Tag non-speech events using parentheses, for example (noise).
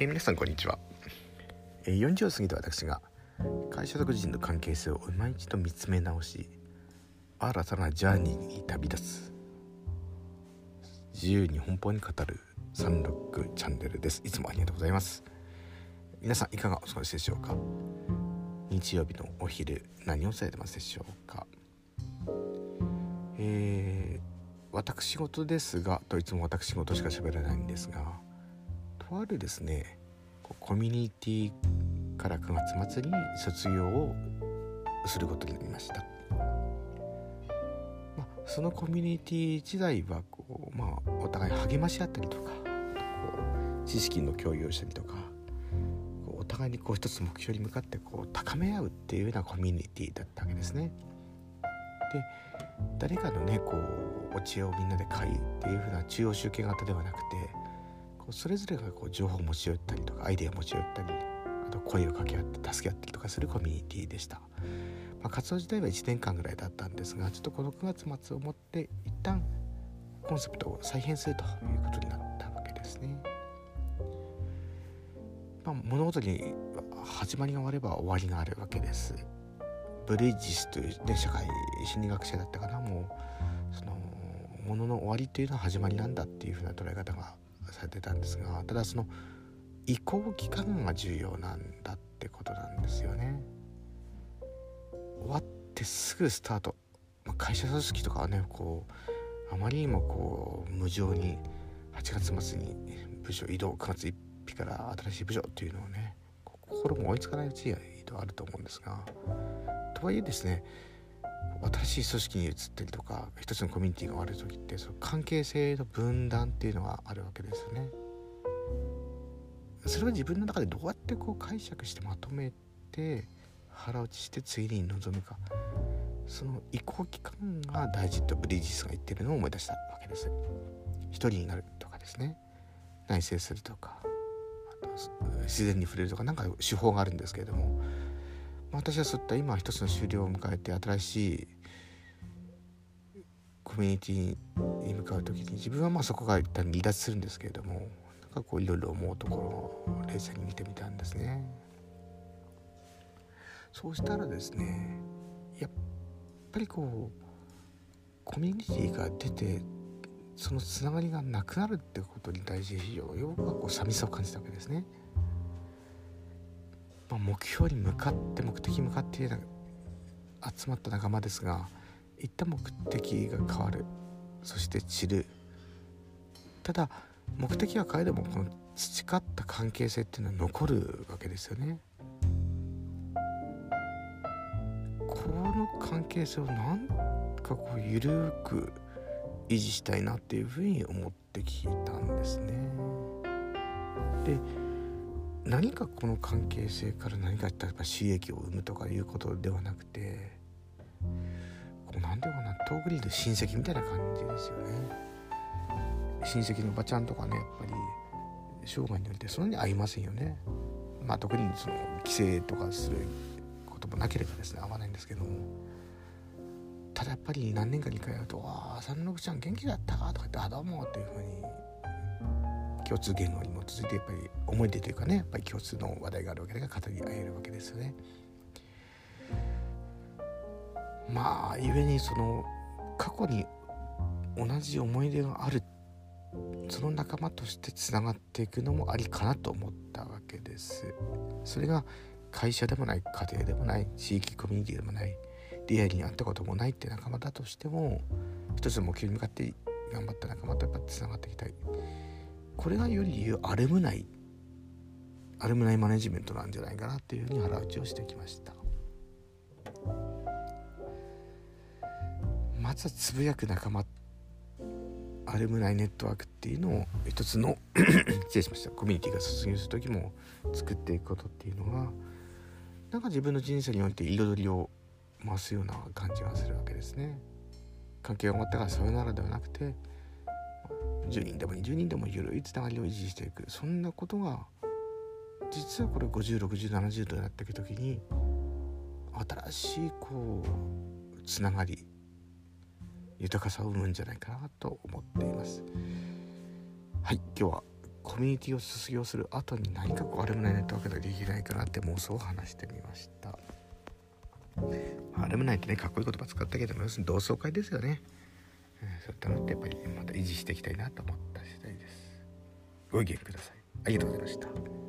えー、皆さんこんにちは、えー、40を過ぎた私が会社独自の関係性を今一度見つめ直し新たなジャーニーに旅立つ自由に奔放に語るサンロックチャンネルです。いつもありがとうございます。皆さんいかがお過ごしでしょうか？日曜日のお昼何をされてますでしょうか？えー、私事ですがといつも私事しか喋らないんですがとあるですねコミュニティから9月末に卒業をすることになりました、まあ、そのコミュニティ時代はこう、まあ、お互い励まし合ったりとか知識の共有をしたりとかお互いにこう一つ目標に向かってこう高め合うっていうようなコミュニティだったわけですね。で誰かのねこうお知恵をみんなで買いっていうふうな中央集権型ではなくてこうそれぞれがこう情報を持ち寄ったりとかアイデアを持ち寄ったりあと声を掛け合って助け合ったりとかするコミュニティでした、まあ、活動自体は1年間ぐらいだったんですがちょっとこの9月末をもって一旦コンセプトを再編するということになったわけですね、まあ、物事に始まりが終われば終わりがあるわけです。ブリッジスという、ね、社会心理学者だったかな。もうそのものの終わりっていうのは始まりなんだっていうふうな捉え方がされてたんですがただその移行期間が重要なんだってことなんですよね。終わってすぐスタート、まあ、会社組織とかはねこうあまりにもこう無情に8月末に部署移動9月1日から新しい部署っていうのをね心も追いつかないうちにはあると思うんですがとはいえですね新しい組織に移ったりとか一つのコミュニティが終わる時ってその関係性の分断っていうのがあるわけですよね。それは自分の中でどうやってこう解釈してまとめて腹落ちして次に臨むかその移行期間が大事とブリヂスが言ってるのを思い出したわけです。一人になるとかですね内省するとかあと自然に触れるとか何か手法があるんですけれども私はそういった今一つの終了を迎えて新しいコミュニティに向かう時に自分はまあそこが一旦離脱するんですけれどもなんかこういろいろ思うところを冷静に見てみたんですね。そうしたらですねやっぱりこうコミュニティが出てそのつながりがなくなるってことに対して非常に僕はこう寂しさを感じたわけですね。まあ、目標に向かって目的に向かって集まった仲間ですが一旦目的が変わるそして散るただ目的は変えてもこの培った関係性っていうのは残るわけですよね。この関係性をなんかこう緩く維持したいなっていうふうに思ってきたんですね。で何かこの関係性から何か例えば収益を生むとかいうことではなくてこう何ていうかな遠くにいる親戚みたいな感じですよね親戚のおばちゃんとかねやっぱり生涯によってそんなに会いませんよねまあ特にその帰省とかすることもなければですね会わないんですけどもただやっぱり何年かに1回会うと「ああ三六ちゃん元気だった?」とか言って「あどうも」っていうふうに共通言語に基づいてやっぱり思い出というかねやっぱり共通の話題があるわけで語り合えるわけですよね。まあ故にその過去に同じ思い出があるその仲間としてつながっていくのもありかなと思ったわけです。それが会社でもない家庭でもない地域コミュニティでもないリアルに会ったこともないって仲間だとしても一つの目標に向かって頑張った仲間とやっぱつながっていきたいこれがより言うアルムナイアルムナイマネジメントなんじゃないかなっていうふうに腹打ちをしてきました。まずはつぶやく仲間アルムナイネットワークっていうのを一つの (coughs) 失礼しました。コミュニティが卒業する時も作っていくことっていうのがなんか自分の人生において彩りを増すような感じがするわけですね。関係が終わったからさよならではなくて10人でも20人でも緩いつながりを維持していく。そんなことが実はこれ506070となっていく時に新しいこうつながり豊かさを生むんじゃないかなと思っています。はい今日はコミュニティを卒業する後に何かこうアルムナイネットワークができないかなって妄想を話してみました。アルムナイってねかっこいい言葉使ったけども要するに同窓会ですよね、うん、そういったのってやっぱりまた維持していきたいなと思った次第です。ご意見ください。ありがとうございました。